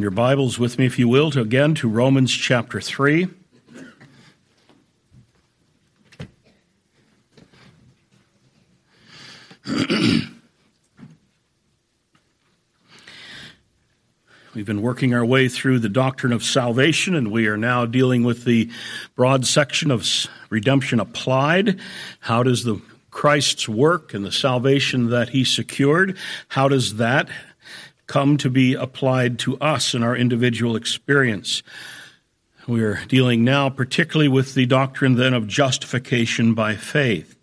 Your Bibles with me, if you will, to again to Romans chapter 3. We've been working our way through the doctrine of salvation, and we are now dealing with the broad section of redemption applied. How does the Christ's work and the salvation that he secured, how does that come to be applied to us in our individual experience? We're dealing now particularly with the doctrine then of justification by faith.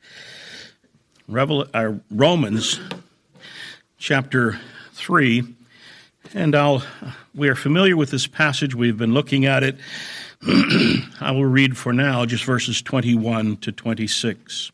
Revel- uh, Romans chapter 3 and I'll, we are familiar with this passage. We've been looking at it. I will read for now just verses 21 to 26.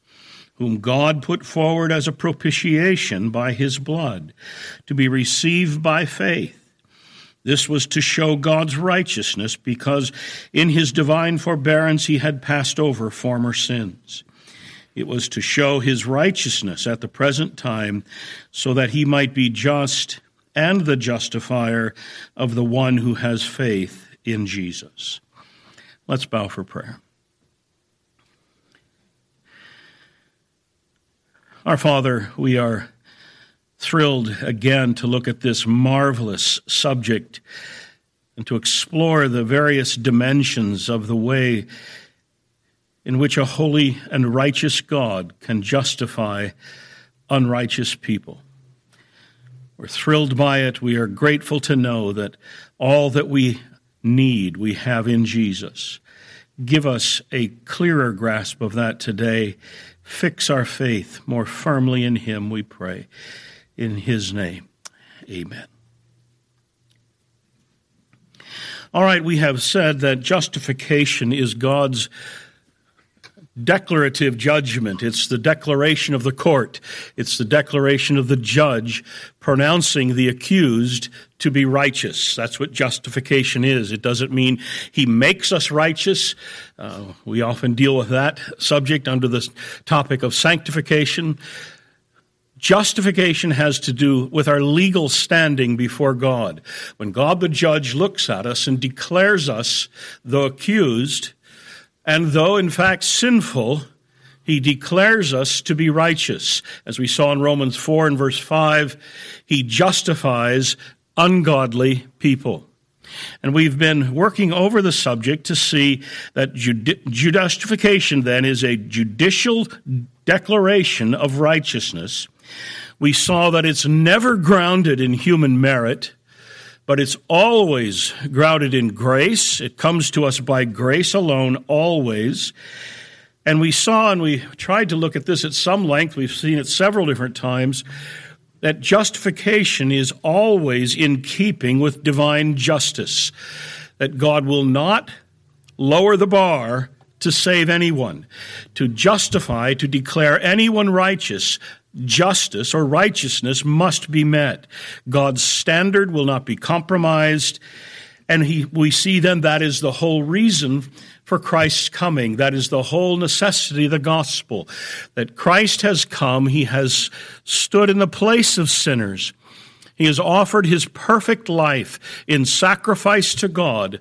whom God put forward as a propitiation by his blood to be received by faith. This was to show God's righteousness because in his divine forbearance he had passed over former sins. It was to show his righteousness at the present time, so that he might be just and the justifier of the one who has faith in Jesus. Let's bow for prayer. Our Father, we are thrilled again to look at this marvelous subject and to explore the various dimensions of the way in which a holy and righteous God can justify unrighteous people. We're thrilled by it. We are grateful to know that all that we need we have in Jesus. Give us a clearer grasp of that today. Fix our faith more firmly in Him, we pray. In His name, amen. All right, we have said that justification is God's declarative judgment. It's the declaration of the court. It's the declaration of the judge pronouncing the accused to be righteous. That's what justification is. It doesn't mean he makes us righteous. Uh, we often deal with that subject under the topic of sanctification. Justification has to do with our legal standing before God. When God the judge looks at us and declares us the accused, and though in fact sinful, he declares us to be righteous. As we saw in Romans 4 and verse 5, he justifies ungodly people. And we've been working over the subject to see that justification then is a judicial declaration of righteousness. We saw that it's never grounded in human merit but it's always grounded in grace. It comes to us by grace alone, always. And we saw, and we tried to look at this at some length, we've seen it several different times, that justification is always in keeping with divine justice, that God will not lower the bar to save anyone, to justify, to declare anyone righteous justice or righteousness must be met. God's standard will not be compromised. And he, we see then that is the whole reason for Christ's coming. That is the whole necessity of the gospel. That Christ has come, he has stood in the place of sinners. He has offered his perfect life in sacrifice to God.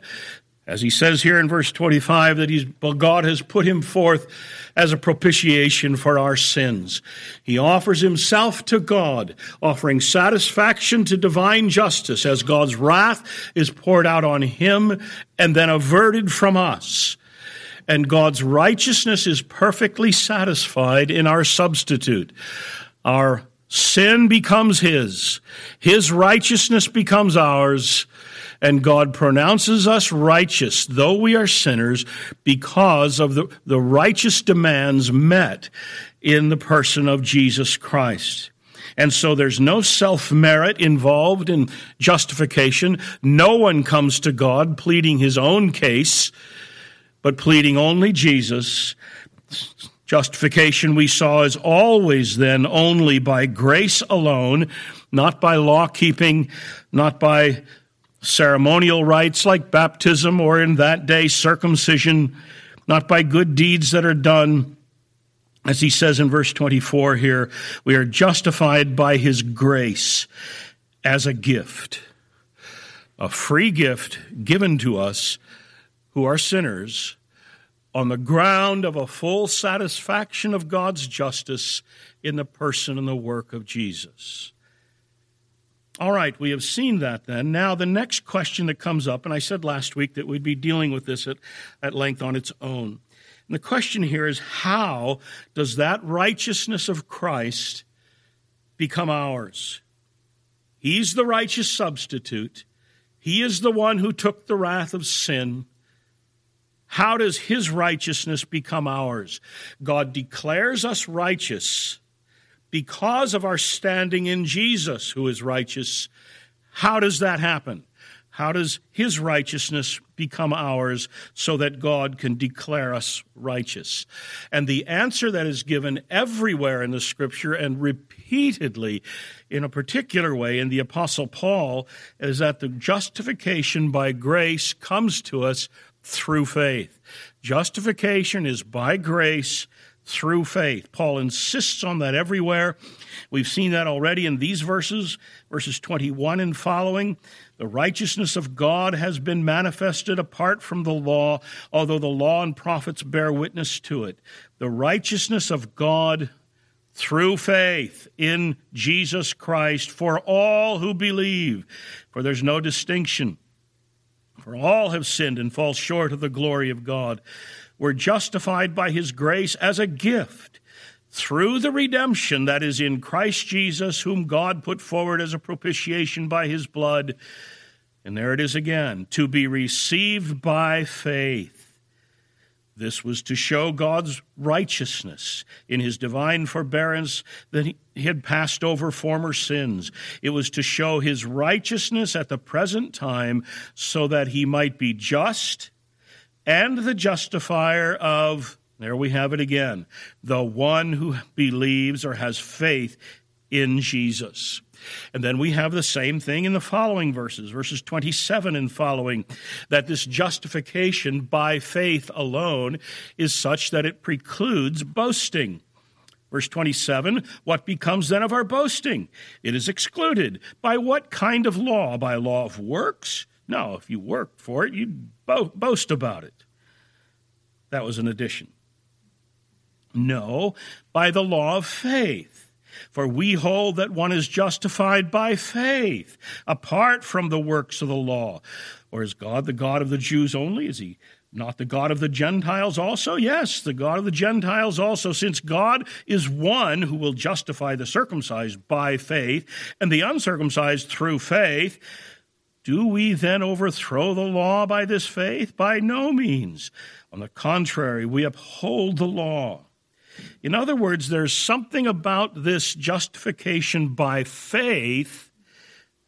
As he says here in verse 25, that God has put him forth as a propitiation for our sins. He offers himself to God, offering satisfaction to divine justice as God's wrath is poured out on him and then averted from us. And God's righteousness is perfectly satisfied in our substitute. Our sin becomes his. His righteousness becomes ours and God pronounces us righteous, though we are sinners, because of the, the righteous demands met in the person of Jesus Christ. And so there's no self merit involved in justification. No one comes to God pleading his own case, but pleading only Jesus. Justification, we saw, is always then only by grace alone, not by law keeping, not by ceremonial rites like baptism or in that day circumcision, not by good deeds that are done as he says in verse 24 here, we are justified by his grace as a gift, a free gift given to us who are sinners on the ground of a full satisfaction of God's justice in the person and the work of Jesus. All right, we have seen that then. Now, the next question that comes up, and I said last week that we'd be dealing with this at, at length on its own. And the question here is how does that righteousness of Christ become ours? He's the righteous substitute. He is the one who took the wrath of sin. How does his righteousness become ours? God declares us righteous because of our standing in Jesus, who is righteous. How does that happen? How does his righteousness become ours so that God can declare us righteous? And the answer that is given everywhere in the scripture and repeatedly in a particular way in the Apostle Paul is that the justification by grace comes to us through faith. Justification is by grace through faith. Paul insists on that everywhere. We've seen that already in these verses, verses 21 and following. The righteousness of God has been manifested apart from the law, although the law and prophets bear witness to it. The righteousness of God through faith in Jesus Christ for all who believe, for there's no distinction. For all have sinned and fall short of the glory of God. We're justified by his grace as a gift through the redemption that is in Christ Jesus, whom God put forward as a propitiation by his blood. And there it is again to be received by faith. This was to show God's righteousness in his divine forbearance that he had passed over former sins. It was to show his righteousness at the present time so that he might be just and the justifier of there we have it again. The one who believes or has faith in Jesus. And then we have the same thing in the following verses, verses 27 and following, that this justification by faith alone is such that it precludes boasting. Verse 27 What becomes then of our boasting? It is excluded. By what kind of law? By law of works? No, if you worked for it, you'd bo- boast about it. That was an addition. No, by the law of faith. For we hold that one is justified by faith, apart from the works of the law. Or is God the God of the Jews only? Is he not the God of the Gentiles also? Yes, the God of the Gentiles also, since God is one who will justify the circumcised by faith and the uncircumcised through faith. Do we then overthrow the law by this faith? By no means. On the contrary, we uphold the law. In other words, there's something about this justification by faith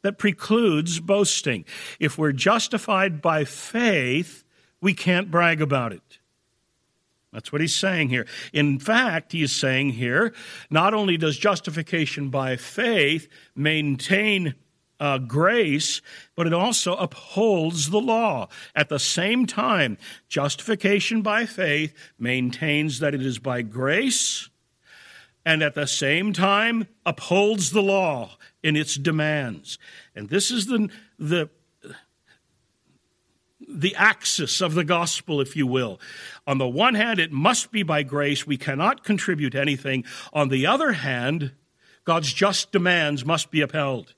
that precludes boasting. If we're justified by faith, we can't brag about it. That's what he's saying here. In fact, he is saying here not only does justification by faith maintain uh, grace, but it also upholds the law. At the same time, justification by faith maintains that it is by grace, and at the same time upholds the law in its demands. And this is the, the the axis of the gospel, if you will. On the one hand, it must be by grace. We cannot contribute anything. On the other hand, God's just demands must be upheld.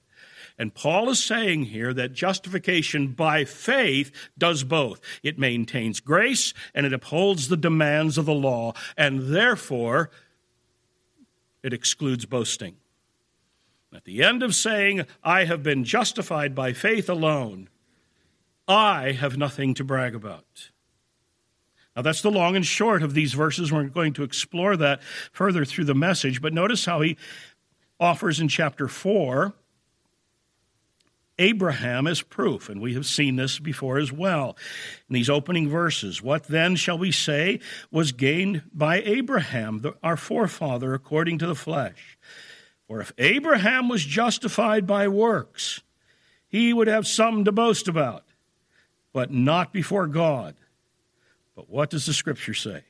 And Paul is saying here that justification by faith does both. It maintains grace and it upholds the demands of the law, and therefore it excludes boasting. At the end of saying, I have been justified by faith alone, I have nothing to brag about. Now, that's the long and short of these verses. We're going to explore that further through the message, but notice how he offers in chapter 4 Abraham as proof, and we have seen this before as well in these opening verses. What then shall we say was gained by Abraham, the, our forefather, according to the flesh? For if Abraham was justified by works, he would have something to boast about, but not before God. But what does the scripture say?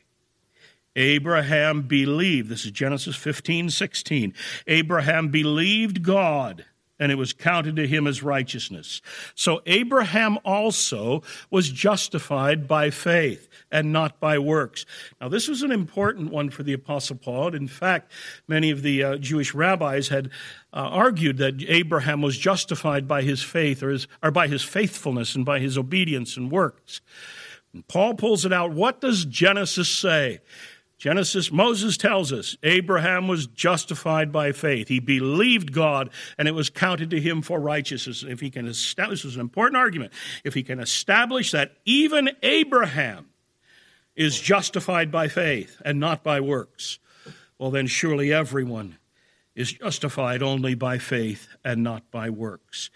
Abraham believed, this is Genesis 15, 16. Abraham believed God and it was counted to him as righteousness. So Abraham also was justified by faith and not by works. Now, this was an important one for the Apostle Paul. In fact, many of the uh, Jewish rabbis had uh, argued that Abraham was justified by his faith or, his, or by his faithfulness and by his obedience and works. And Paul pulls it out. What does Genesis say? Genesis, Moses tells us Abraham was justified by faith. He believed God, and it was counted to him for righteousness. If he can establish, this is an important argument. If he can establish that even Abraham is justified by faith and not by works, well, then surely everyone is justified only by faith and not by works.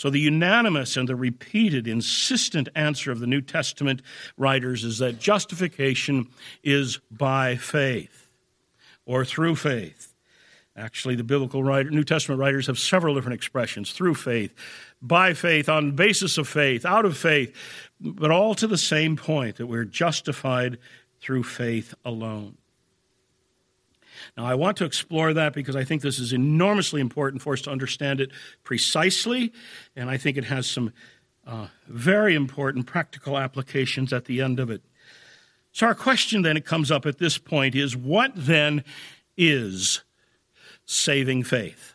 So, the unanimous and the repeated, insistent answer of the New Testament writers is that justification is by faith or through faith. Actually, the biblical writer, New Testament writers have several different expressions through faith, by faith, on basis of faith, out of faith, but all to the same point that we're justified through faith alone. Now, I want to explore that because I think this is enormously important for us to understand it precisely, and I think it has some uh, very important practical applications at the end of it. So, our question then, it comes up at this point, is what then is saving faith?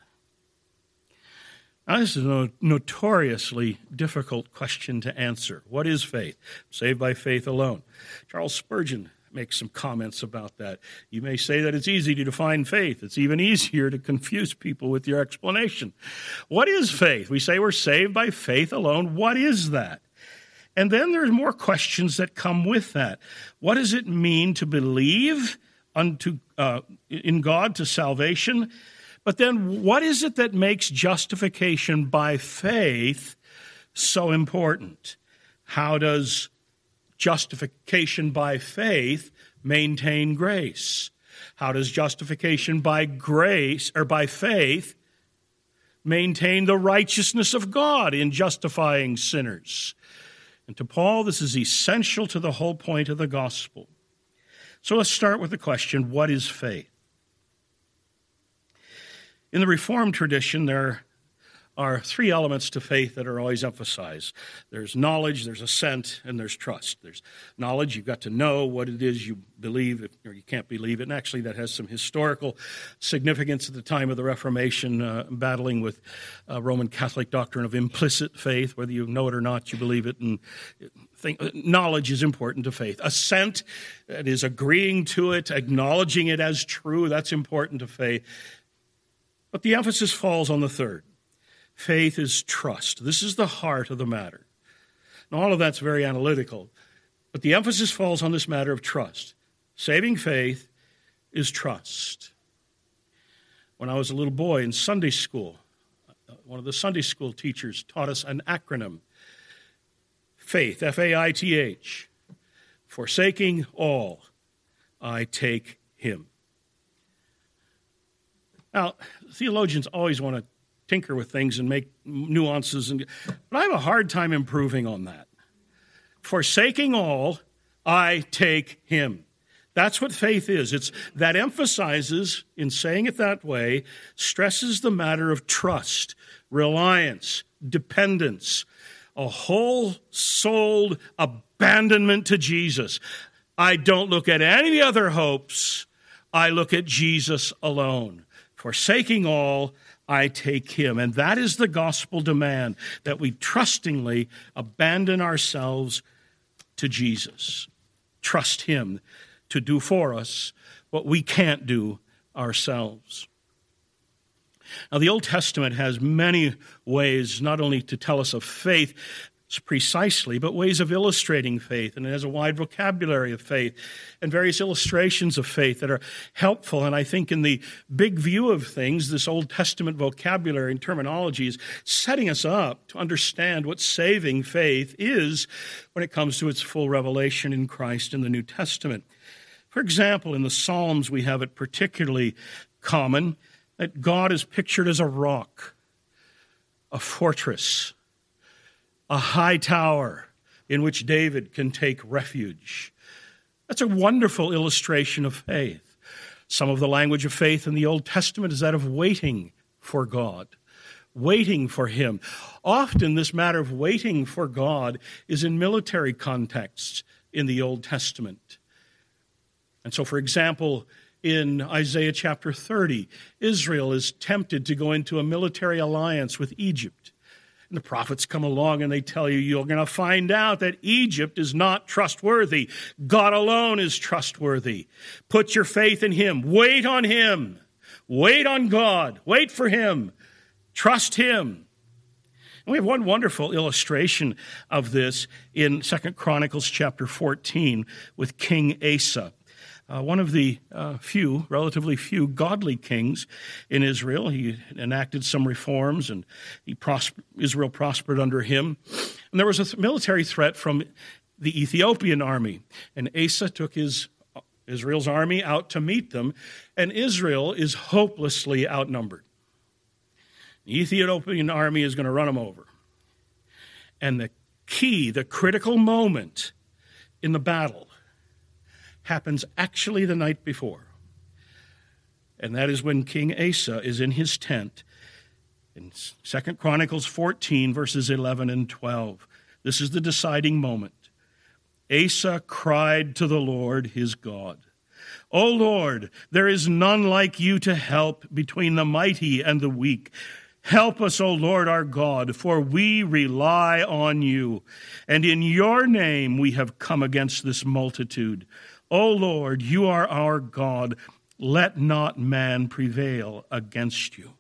Now, this is a notoriously difficult question to answer. What is faith? Saved by faith alone. Charles Spurgeon make some comments about that. You may say that it's easy to define faith. It's even easier to confuse people with your explanation. What is faith? We say we're saved by faith alone. What is that? And then there's more questions that come with that. What does it mean to believe unto uh, in God to salvation? But then what is it that makes justification by faith so important? How does justification by faith maintain grace? How does justification by grace or by faith maintain the righteousness of God in justifying sinners? And to Paul, this is essential to the whole point of the gospel. So let's start with the question what is faith? In the Reformed tradition, there are three elements to faith that are always emphasized there's knowledge, there's assent, and there's trust. There's knowledge, you've got to know what it is you believe or you can't believe it. And actually, that has some historical significance at the time of the Reformation, uh, battling with uh, Roman Catholic doctrine of implicit faith, whether you know it or not, you believe it. And think, knowledge is important to faith. Assent, that is agreeing to it, acknowledging it as true, that's important to faith. But the emphasis falls on the third Faith is trust. This is the heart of the matter. Now, all of that's very analytical, but the emphasis falls on this matter of trust. Saving faith is trust. When I was a little boy in Sunday school, uh, one of the Sunday school teachers taught us an acronym faith, F A I T H. Forsaking all, I take him. Now, theologians always want to tinker with things and make nuances and but I have a hard time improving on that. Forsaking all, I take him. That's what faith is. It's that emphasizes in saying it that way stresses the matter of trust, reliance, dependence, a whole souled abandonment to Jesus. I don't look at any other hopes. I look at Jesus alone. Forsaking all, I take him. And that is the gospel demand that we trustingly abandon ourselves to Jesus. Trust him to do for us what we can't do ourselves. Now, the Old Testament has many ways not only to tell us of faith, precisely, but ways of illustrating faith. And it has a wide vocabulary of faith and various illustrations of faith that are helpful. And I think in the big view of things, this Old Testament vocabulary and terminology is setting us up to understand what saving faith is when it comes to its full revelation in Christ in the New Testament. For example, in the Psalms, we have it particularly common that God is pictured as a rock, a fortress, a high tower in which David can take refuge. That's a wonderful illustration of faith. Some of the language of faith in the Old Testament is that of waiting for God, waiting for Him. Often, this matter of waiting for God is in military contexts in the Old Testament. And so, for example, in Isaiah chapter 30, Israel is tempted to go into a military alliance with Egypt. The prophets come along and they tell you, you're going to find out that Egypt is not trustworthy. God alone is trustworthy. Put your faith in Him. Wait on Him. Wait on God. Wait for Him. Trust Him. And we have one wonderful illustration of this in Second Chronicles chapter 14 with King Asa uh, one of the uh, few, relatively few, godly kings in Israel. He enacted some reforms, and he Israel prospered under him. And there was a th- military threat from the Ethiopian army, and Asa took his Israel's army out to meet them, and Israel is hopelessly outnumbered. The Ethiopian army is going to run them over. And the key, the critical moment in the battle happens actually the night before. And that is when King Asa is in his tent in Second Chronicles 14, verses 11 and 12. This is the deciding moment. Asa cried to the Lord his God. O Lord, there is none like you to help between the mighty and the weak. Help us, O Lord our God, for we rely on you. And in your name we have come against this multitude. O Lord, you are our God. Let not man prevail against you.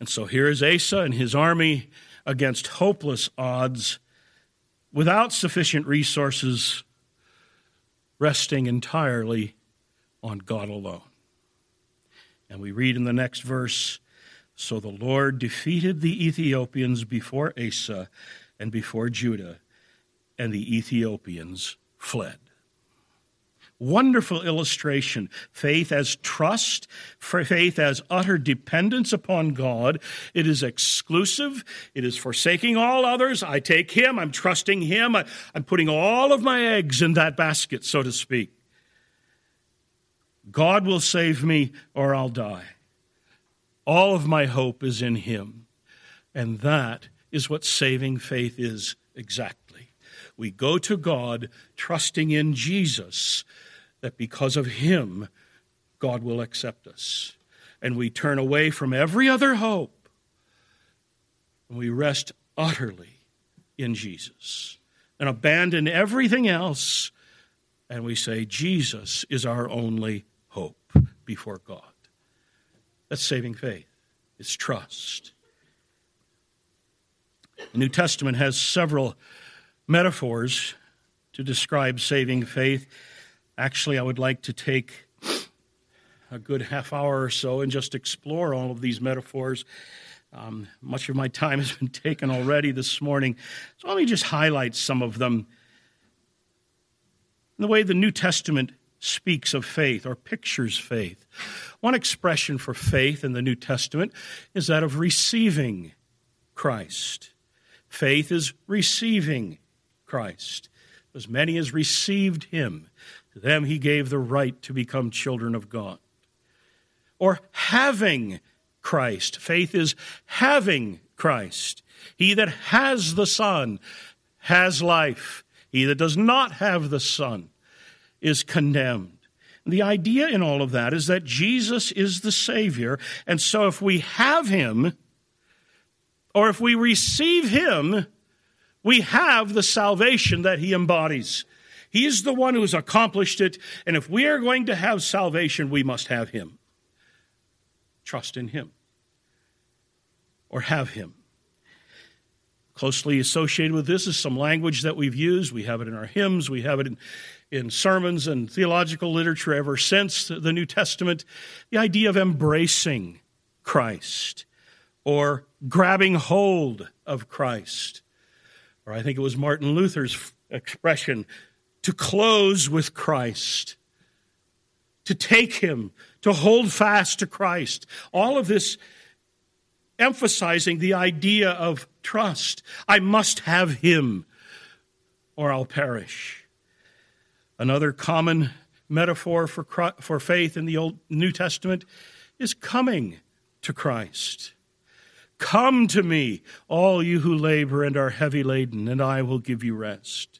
And so here is Asa and his army against hopeless odds, without sufficient resources, resting entirely on God alone. And we read in the next verse So the Lord defeated the Ethiopians before Asa and before Judah, and the Ethiopians fled. Wonderful illustration. Faith as trust, faith as utter dependence upon God. It is exclusive. It is forsaking all others. I take Him. I'm trusting Him. I, am putting all of my eggs in that basket, so to speak. God will save me or I'll die. All of my hope is in Him. And that is what saving faith is exactly. We go to God trusting in Jesus that because of him, God will accept us. And we turn away from every other hope and we rest utterly in Jesus and abandon everything else and we say, Jesus is our only hope before God. That's saving faith, it's trust. The New Testament has several metaphors to describe saving faith. Actually, I would like to take a good half hour or so and just explore all of these metaphors. Um, much of my time has been taken already this morning, so let me just highlight some of them. The way the New Testament speaks of faith or pictures faith. One expression for faith in the New Testament is that of receiving Christ. Faith is receiving Christ. As many as received him, to them he gave the right to become children of God. Or having Christ. Faith is having Christ. He that has the Son has life. He that does not have the Son is condemned. The idea in all of that is that Jesus is the Savior, and so if we have Him, or if we receive Him, we have the salvation that He embodies. He's the one who's accomplished it. And if we are going to have salvation, we must have Him. Trust in Him or have Him. Closely associated with this is some language that we've used. We have it in our hymns, we have it in, in sermons and theological literature ever since the New Testament. The idea of embracing Christ or grabbing hold of Christ. Or I think it was Martin Luther's expression to close with Christ, to take him, to hold fast to Christ. All of this emphasizing the idea of trust. I must have him or I'll perish. Another common metaphor for, for faith in the Old New Testament is coming to Christ. Come to me, all you who labor and are heavy laden, and I will give you rest.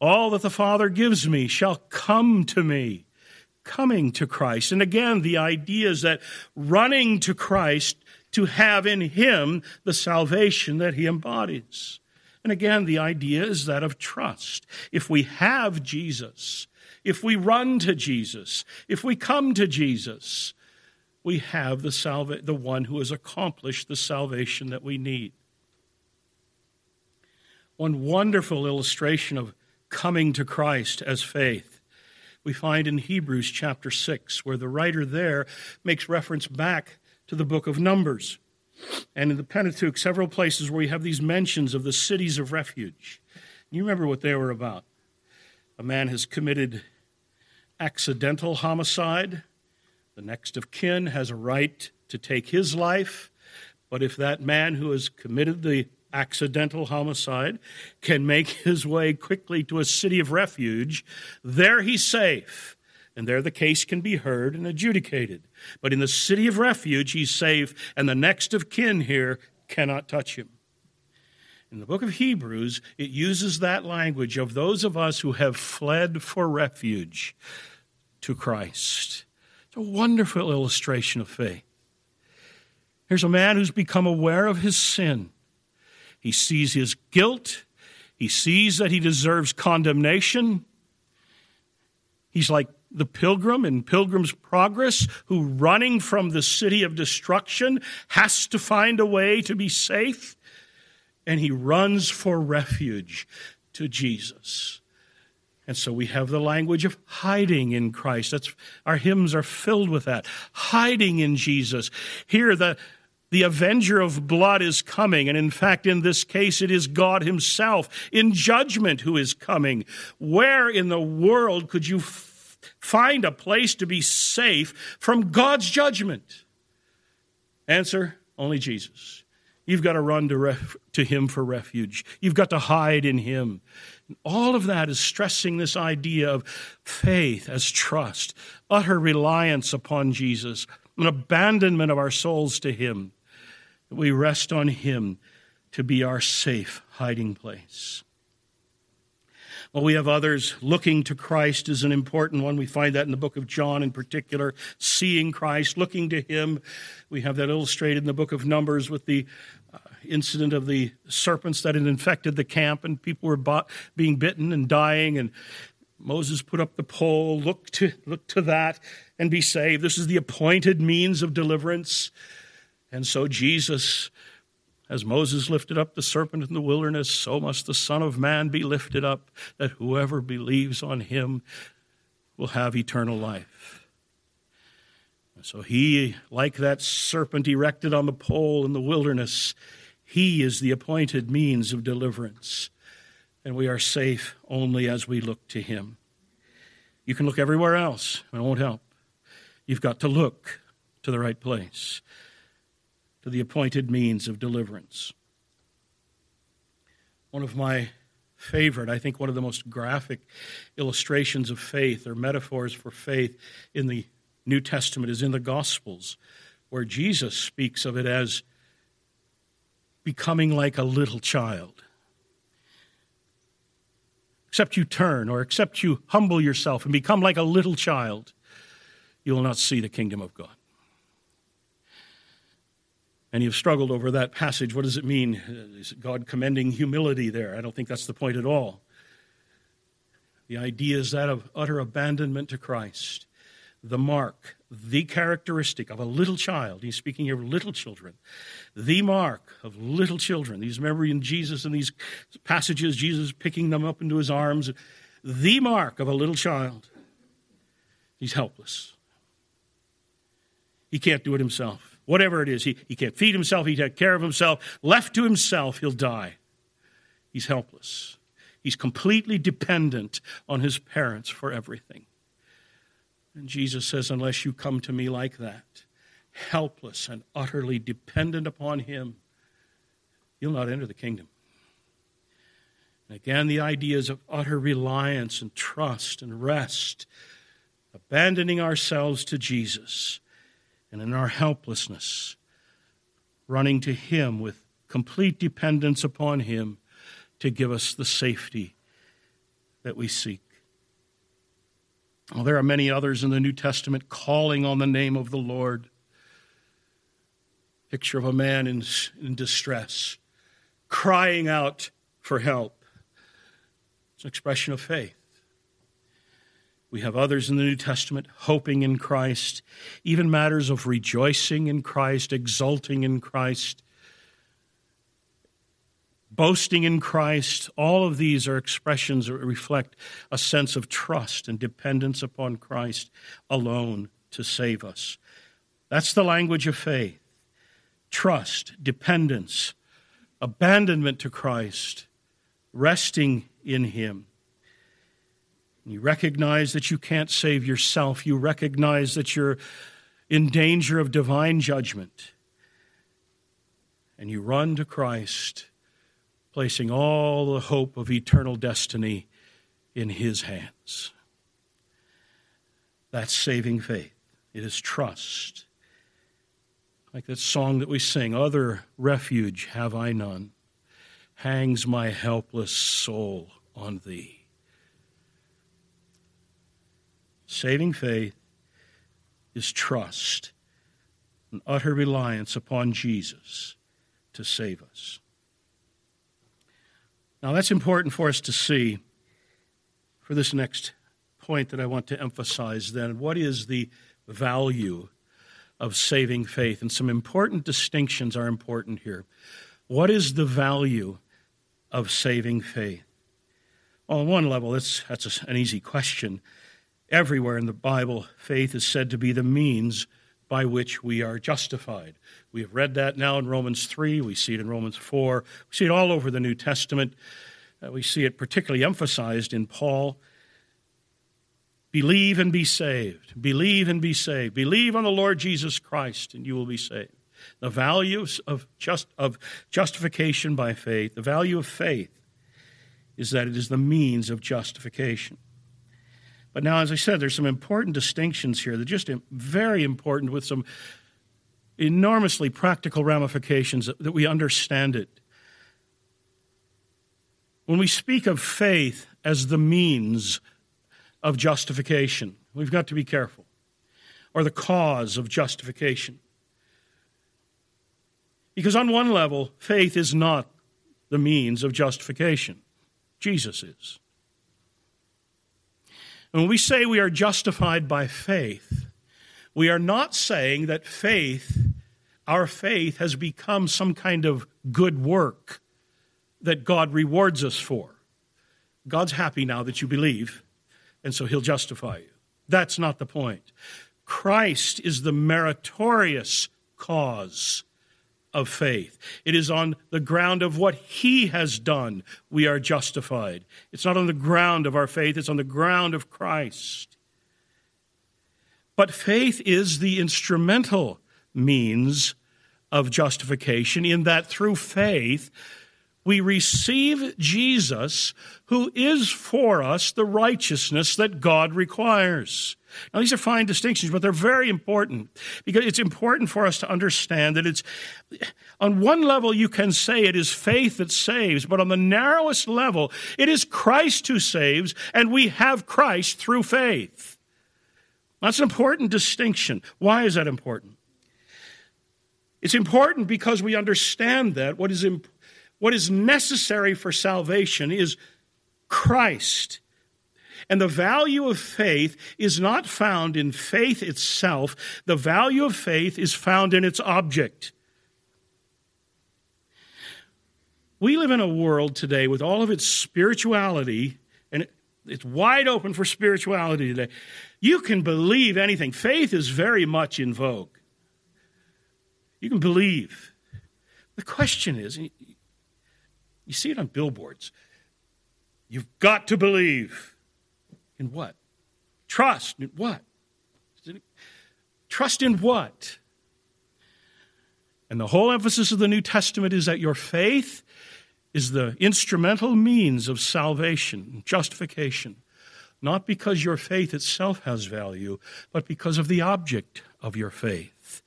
All that the Father gives me shall come to me, coming to Christ. And again, the idea is that running to Christ to have in Him the salvation that He embodies. And again, the idea is that of trust. If we have Jesus, if we run to Jesus, if we come to Jesus, we have the, salva- the one who has accomplished the salvation that we need. One wonderful illustration of coming to Christ as faith we find in Hebrews chapter 6, where the writer there makes reference back to the book of Numbers. And in the Pentateuch, several places where we have these mentions of the cities of refuge. You remember what they were about. A man has committed accidental homicide, the next of kin has a right to take his life, but if that man who has committed the accidental homicide can make his way quickly to a city of refuge, there he's safe. And there the case can be heard and adjudicated. But in the city of refuge, he's safe, and the next of kin here cannot touch him. In the book of Hebrews, it uses that language of those of us who have fled for refuge to Christ. It's a wonderful illustration of faith. Here's a man who's become aware of his sin. He sees his guilt. He sees that he deserves condemnation. He's like the pilgrim in Pilgrim's Progress who, running from the city of destruction, has to find a way to be safe. And he runs for refuge to Jesus. And so we have the language of hiding in Christ. That's, our hymns are filled with that. Hiding in Jesus. Here, the, the avenger of blood is coming. And in fact, in this case, it is God Himself in judgment who is coming. Where in the world could you f- find a place to be safe from God's judgment? Answer only Jesus. You've got to run to, ref- to Him for refuge. You've got to hide in Him. All of that is stressing this idea of faith as trust, utter reliance upon Jesus, an abandonment of our souls to Him. We rest on Him to be our safe hiding place. Well, we have others looking to Christ is an important one. We find that in the book of John in particular, seeing Christ, looking to Him. We have that illustrated in the book of Numbers with the uh, incident of the serpents that had infected the camp, and people were bought, being bitten and dying. And Moses put up the pole, look to, look to that and be saved. This is the appointed means of deliverance. And so Jesus as Moses lifted up the serpent in the wilderness, so must the Son of Man be lifted up, that whoever believes on him will have eternal life. So he, like that serpent erected on the pole in the wilderness, he is the appointed means of deliverance. And we are safe only as we look to him. You can look everywhere else, it won't help. You've got to look to the right place to the appointed means of deliverance. One of my favorite, I think one of the most graphic illustrations of faith or metaphors for faith in the New Testament is in the Gospels, where Jesus speaks of it as becoming like a little child. Except you turn, or except you humble yourself and become like a little child, you will not see the kingdom of God and you've struggled over that passage. What does it mean? Is God commending humility there? I don't think that's the point at all. The idea is that of utter abandonment to Christ, the mark, the characteristic of a little child. He's speaking of little children. The mark of little children. These remember in Jesus in these passages, Jesus picking them up into his arms. The mark of a little child. He's helpless. He can't do it himself. Whatever it is, he, he can't feed himself, he take care of himself. Left to himself, he'll die. He's helpless. He's completely dependent on his parents for everything. And Jesus says, Unless you come to me like that, helpless and utterly dependent upon Him, you'll not enter the kingdom. And again, the ideas of utter reliance and trust and rest, abandoning ourselves to Jesus, and in our helplessness, running to Him with complete dependence upon Him to give us the safety that we seek. Well, there are many others in the New Testament calling on the name of the Lord. Picture of a man in, in distress, crying out for help. It's an expression of faith. We have others in the New Testament hoping in Christ, even matters of rejoicing in Christ, exulting in Christ, boasting in Christ, all of these are expressions that reflect a sense of trust and dependence upon Christ alone to save us. That's the language of faith trust, dependence, abandonment to Christ, resting in Him. You recognize that you can't save yourself. You recognize that you're in danger of divine judgment. And you run to Christ placing all the hope of eternal destiny in His hands. That's saving faith. It is trust. Like that song that we sing, Other refuge have I none, hangs my helpless soul on Thee. Saving faith is trust and utter reliance upon Jesus to save us. Now, that's important for us to see for this next point that I want to emphasize then. What is the value of saving faith? And some important distinctions are important here. What is the value of saving faith? Well, on one level, that's, that's an easy question. Everywhere in the Bible, faith is said to be the means by which we are justified. We have read that now in Romans 3, we see it in Romans 4, we see it all over the New Testament. Uh, we see it particularly emphasized in Paul. Believe and be saved. Believe and be saved. Believe on the Lord Jesus Christ, and you will be saved. The value of, just, of justification by faith, the value of faith, is that it is the means of justification. But now, as I said, there's some important distinctions here. They're just very important with some enormously practical ramifications that we understand it. When we speak of faith as the means of justification, we've got to be careful, or the cause of justification. Because on one level, faith is not the means of justification, Jesus is. When we say we are justified by faith, we are not saying that faith, our faith, has become some kind of good work that God rewards us for. God's happy now that you believe, and so he'll justify you. That's not the point. Christ is the meritorious cause of faith. It is on the ground of what he has done we are justified. It's not on the ground of our faith, it's on the ground of Christ. But faith is the instrumental means of justification in that through faith we receive Jesus, who is for us the righteousness that God requires. Now, these are fine distinctions, but they're very important because it's important for us to understand that it's, on one level, you can say it is faith that saves, but on the narrowest level, it is Christ who saves, and we have Christ through faith. That's an important distinction. Why is that important? It's important because we understand that what is important what is necessary for salvation is Christ And the value of faith is not found in faith itself, the value of faith is found in its object. We live in a world today with all of its spirituality, and it's wide open for spirituality today. You can believe anything. Faith is very much in vogue. You can believe. The question is you see it on billboards. You've got to believe. In what? Trust. In what? Trust in what? And the whole emphasis of the New Testament is that your faith is the instrumental means of salvation, justification, not because your faith itself has value, but because of the object of your faith,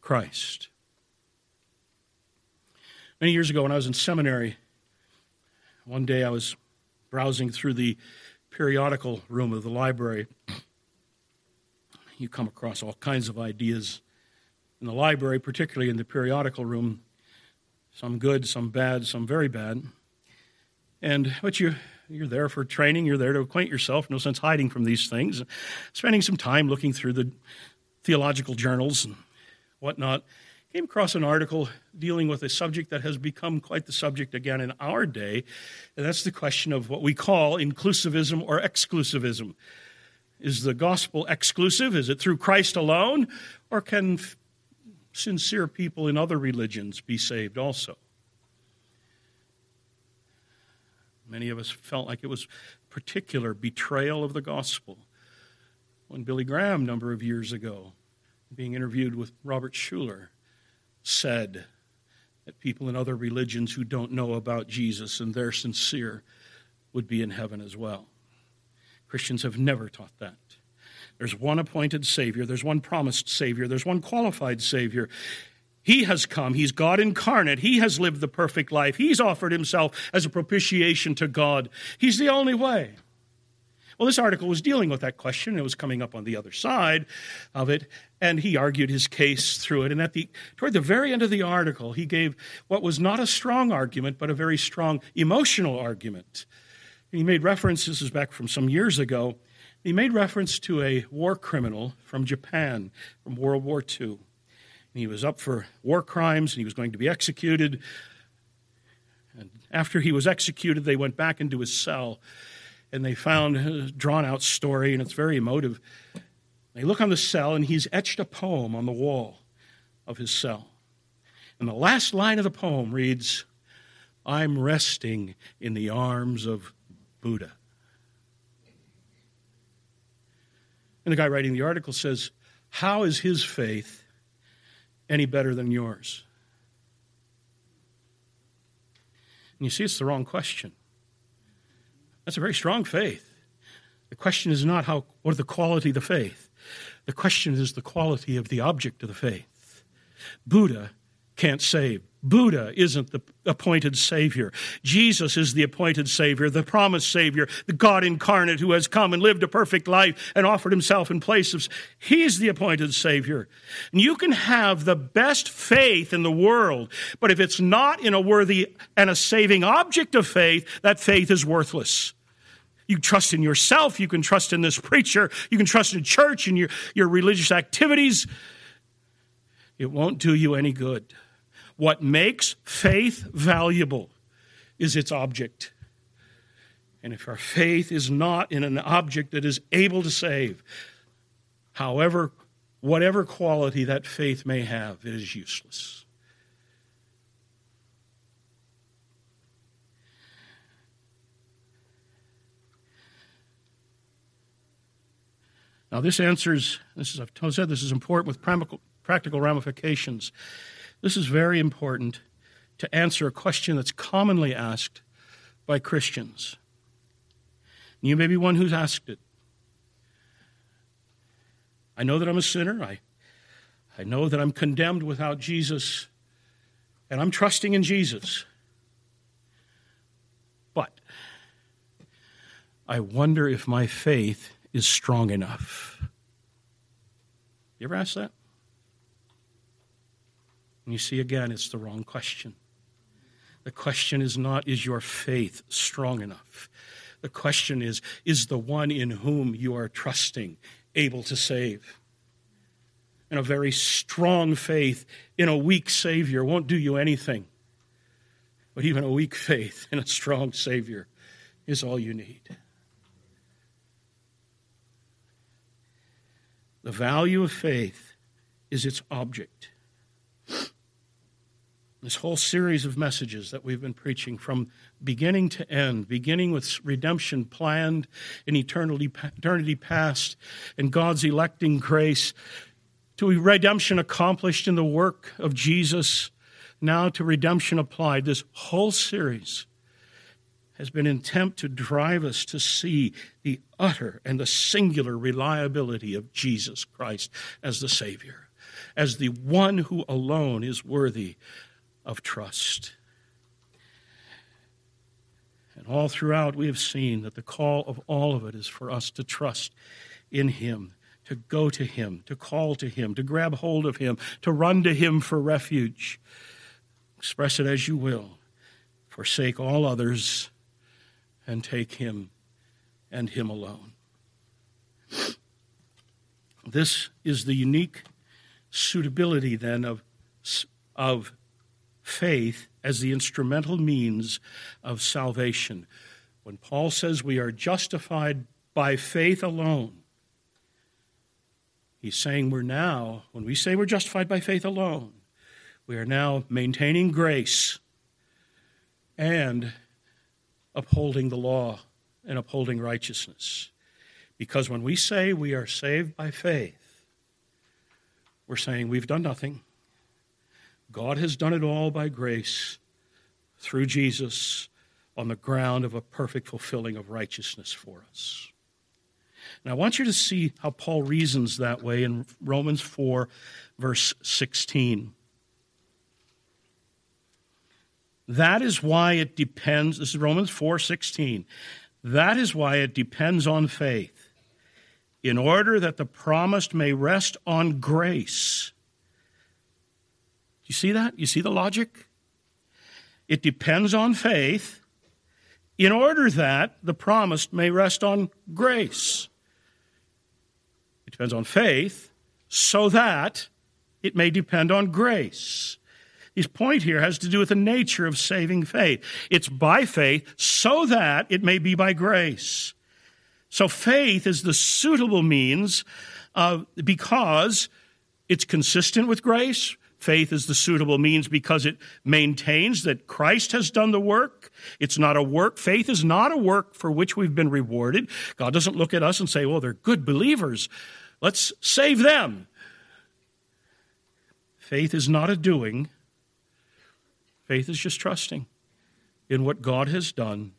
Christ. Many years ago, when I was in seminary, one day I was browsing through the periodical room of the library. You come across all kinds of ideas in the library, particularly in the periodical room. Some good, some bad, some very bad. And but you you're there for training, you're there to acquaint yourself, no sense hiding from these things. Spending some time looking through the theological journals and whatnot came across an article dealing with a subject that has become quite the subject again in our day, and that's the question of what we call inclusivism or exclusivism. Is the gospel exclusive? Is it through Christ alone? Or can sincere people in other religions be saved also? Many of us felt like it was particular betrayal of the gospel. When Billy Graham, a number of years ago, being interviewed with Robert Schuller, said that people in other religions who don't know about Jesus and they're sincere would be in heaven as well. Christians have never taught that. There's one appointed Savior, there's one promised Savior, there's one qualified Savior. He has come. He's God incarnate. He has lived the perfect life. He's offered himself as a propitiation to God. He's the only way. Well, this article was dealing with that question. It was coming up on the other side of it, and he argued his case through it. And at the toward the very end of the article, he gave what was not a strong argument, but a very strong emotional argument. He made reference. This is back from some years ago. He made reference to a war criminal from Japan from World War II. And he was up for war crimes, and he was going to be executed. And after he was executed, they went back into his cell and they found a drawn out story, and it's very emotive. They look on the cell, and he's etched a poem on the wall of his cell. And the last line of the poem reads, I'm resting in the arms of Buddha. And the guy writing the article says, How is his faith any better than yours? And you see, it's the wrong question. That's a very strong faith. The question is not how are the quality of the faith. The question is the quality of the object of the faith. Buddha can't save. Buddha isn't the appointed Savior. Jesus is the appointed Savior, the promised Savior, the God incarnate who has come and lived a perfect life and offered himself in place of. He's the appointed Savior. And you can have the best faith in the world, but if it's not in a worthy and a saving object of faith, that faith is worthless. You trust in yourself. You can trust in this preacher. You can trust in church and your, your religious activities. It won't do you any good. What makes faith valuable is its object. And if our faith is not in an object that is able to save, however, whatever quality that faith may have, it is useless. Now, this answers, this is, I've said this is important with practical ramifications. This is very important to answer a question that's commonly asked by Christians. You may be one who's asked it. I know that I'm a sinner. I, I know that I'm condemned without Jesus, and I'm trusting in Jesus. But I wonder if my faith is strong enough. You ever ask that? And you see, again, it's the wrong question. The question is not, is your faith strong enough? The question is Is the one in whom you are trusting able to save? And a very strong faith in a weak Savior won't do you anything. But even a weak faith in a strong Savior is all you need. The value of faith is its object. This whole series of messages that we've been preaching from beginning to end, beginning with redemption planned in eternity, eternity past and God's electing grace, to redemption accomplished in the work of Jesus, now to redemption applied. This whole series has been an attempt to drive us to see the utter and the singular reliability of Jesus Christ as the Savior, as the one who alone is worthy of trust. And all throughout, we have seen that the call of all of it is for us to trust in Him, to go to Him, to call to Him, to grab hold of Him, to run to Him for refuge. Express it as you will. Forsake all others and take Him and Him alone. This is the unique suitability, then, of, of faith as the instrumental means of salvation. When Paul says we are justified by faith alone, he's saying we're now, when we say we're justified by faith alone, we are now maintaining grace and upholding the law and upholding righteousness. Because when we say we are saved by faith, we're saying we've done nothing. God has done it all by grace through Jesus on the ground of a perfect fulfilling of righteousness for us. And I want you to see how Paul reasons that way in Romans 4, verse 16. That is why it depends, this is Romans 4 16. That is why it depends on faith, in order that the promised may rest on grace you see that? You see the logic? It depends on faith in order that the promised may rest on grace. It depends on faith so that it may depend on grace. His point here has to do with the nature of saving faith. It's by faith so that it may be by grace. So faith is the suitable means because it's consistent with grace, Faith is the suitable means because it maintains that Christ has done the work. It's not a work. Faith is not a work for which we've been rewarded. God doesn't look at us and say, well, they're good believers. Let's save them. Faith is not a doing. Faith is just trusting in what God has done.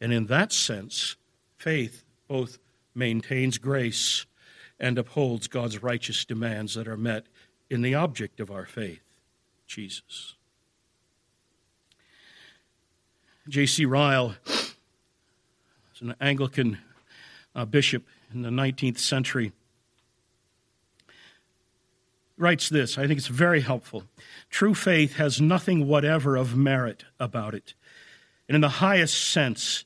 And in that sense, faith both maintains grace and upholds God's righteous demands that are met in the object of our faith, Jesus. J.C. Ryle was an Anglican uh, bishop in the 19th century. Writes this, I think it's very helpful. True faith has nothing whatever of merit about it, and in the highest sense,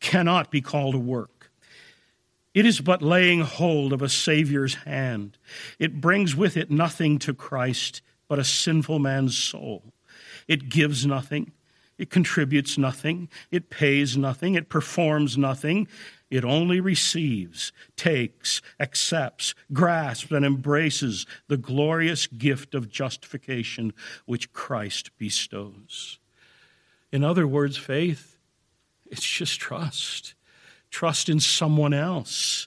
cannot be called a work. It is but laying hold of a Savior's hand. It brings with it nothing to Christ but a sinful man's soul. It gives nothing. It contributes nothing. It pays nothing. It performs nothing. It only receives, takes, accepts, grasps, and embraces the glorious gift of justification which Christ bestows. In other words, faith, it's just trust trust in someone else,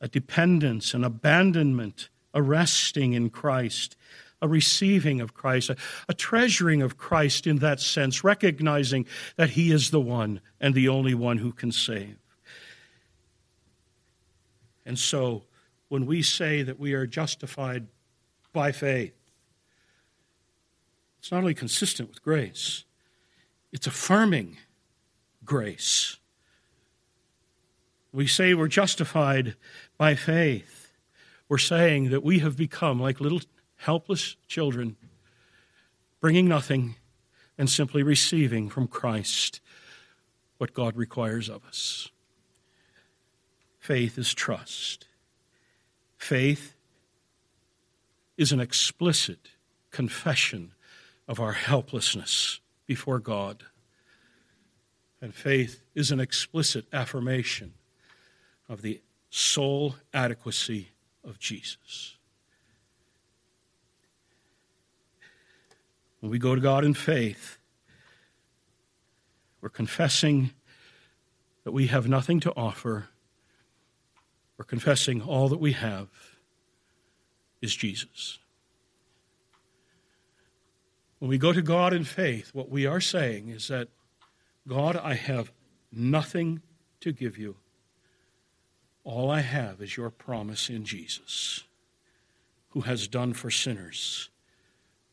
a dependence, an abandonment, a resting in Christ, a receiving of Christ, a, a, treasuring of Christ in that sense, recognizing that He is the one and the only one who can save. And so, when we say that we are justified by faith, it's not only consistent with grace, it's affirming grace we say we're justified by faith, we're saying that we have become like little helpless children, bringing nothing and simply receiving from Christ what God requires of us. Faith is trust. Faith is an explicit confession of our helplessness before God. And faith is an explicit affirmation of the sole adequacy of Jesus. When we go to God in faith, we're confessing that we have nothing to offer. We're confessing all that we have is Jesus. When we go to God in faith, what we are saying is that, God, I have nothing to give you. All I have is your promise in Jesus, who has done for sinners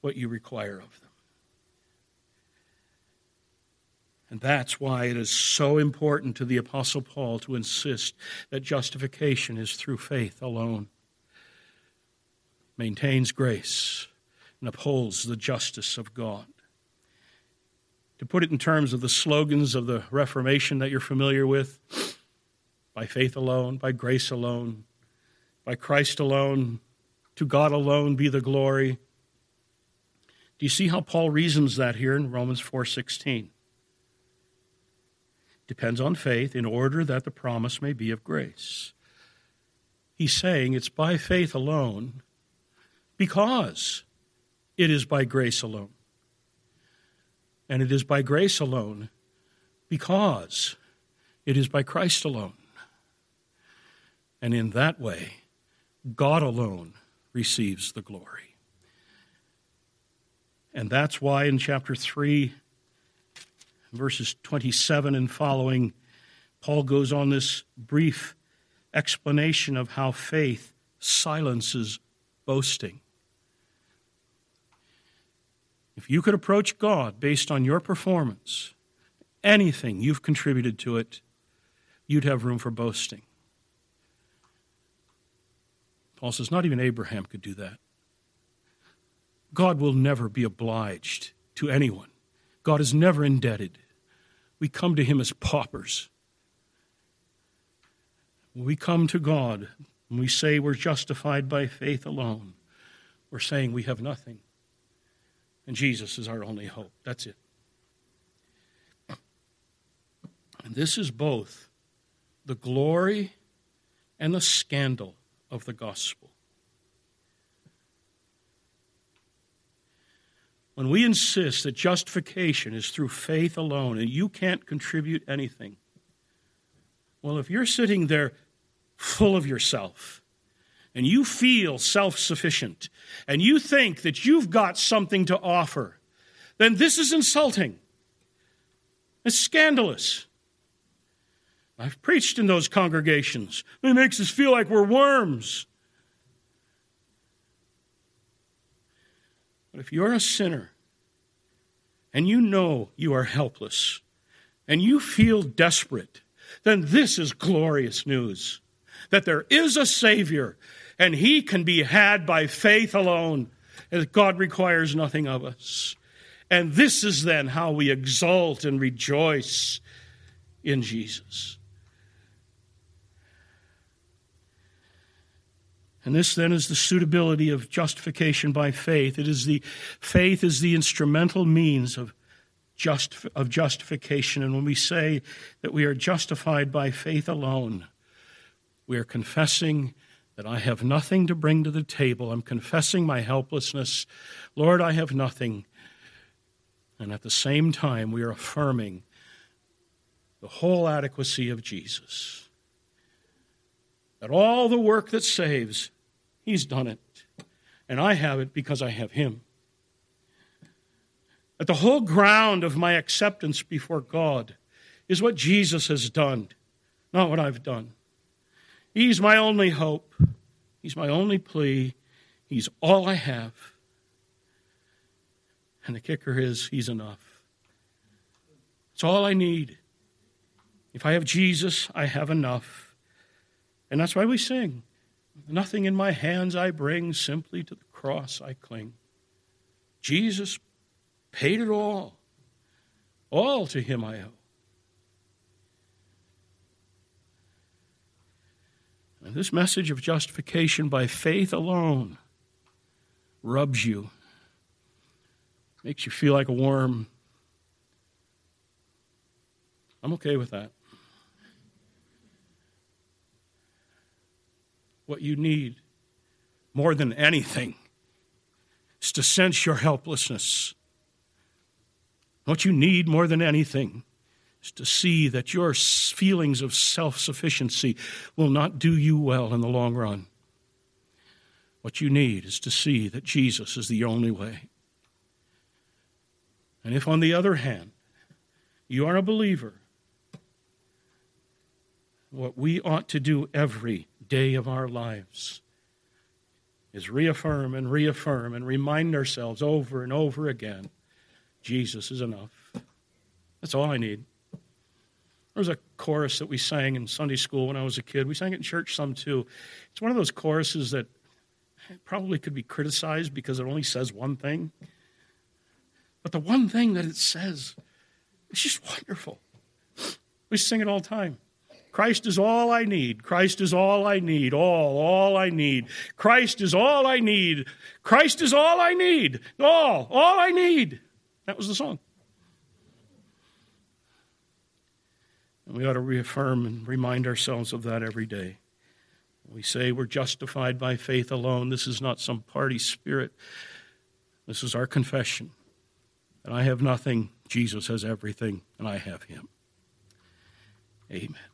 what you require of them. And that's why it is so important to the Apostle Paul to insist that justification is through faith alone, maintains grace, and upholds the justice of God. To put it in terms of the slogans of the Reformation that you're familiar with, by faith alone, by grace alone, by Christ alone, to God alone be the glory. Do you see how Paul reasons that here in Romans 4:16? Depends on faith in order that the promise may be of grace. He's saying it's by faith alone because it is by grace alone. And it is by grace alone because it is by Christ alone. And in that way, God alone receives the glory. And that's why in chapter 3, verses 27 and following, Paul goes on this brief explanation of how faith silences boasting. If you could approach God based on your performance, anything you've contributed to it, you'd have room for boasting. Paul says, not even Abraham could do that. God will never be obliged to anyone. God is never indebted. We come to him as paupers. When we come to God, when we say we're justified by faith alone, we're saying we have nothing. And Jesus is our only hope. That's it. And this is both the glory and the scandal of the gospel. When we insist that justification is through faith alone and you can't contribute anything, well, if you're sitting there full of yourself and you feel self sufficient and you think that you've got something to offer, then this is insulting. It's scandalous. I've preached in those congregations. It makes us feel like we're worms. But if you're a sinner and you know you are helpless and you feel desperate, then this is glorious news that there is a Savior and He can be had by faith alone, as God requires nothing of us. And this is then how we exult and rejoice in Jesus. And this then is the suitability of justification by faith. It is the faith is the instrumental means of just of justification. And when we say that we are justified by faith alone, we are confessing that I have nothing to bring to the table. I'm confessing my helplessness. Lord, I have nothing. And at the same time, we are affirming the whole adequacy of Jesus that all the work that saves, He's done it. And I have it because I have Him. That the whole ground of my acceptance before God is what Jesus has done, not what I've done. He's my only hope. He's my only plea. He's all I have. And the kicker is, He's enough. It's all I need. If I have Jesus, I have enough. And that's why we sing Nothing in my hands I bring, simply to the cross I cling. Jesus paid it all. All to him I owe. And this message of justification by faith alone rubs you, makes you feel like a worm. I'm okay with that. What you need more than anything is to sense your helplessness. What you need more than anything is to see that your feelings of self sufficiency will not do you well in the long run. What you need is to see that Jesus is the only way. And if, on the other hand, you are a believer, what we ought to do every day of our lives is reaffirm and reaffirm and remind ourselves over and over again Jesus is enough. That's all I need. There was a chorus that we sang in Sunday school when I was a kid. We sang it in church some too. It's one of those choruses that probably could be criticized because it only says one thing. But the one thing that it says is just wonderful. We sing it all the time. Christ is all I need. Christ is all I need. All, all I need. Christ is all I need. Christ is all I need. All, all I need. That was the song. And we ought to reaffirm and remind ourselves of that every day. We say we're justified by faith alone. This is not some party spirit. This is our confession. And I have nothing. Jesus has everything, and I have him. Amen.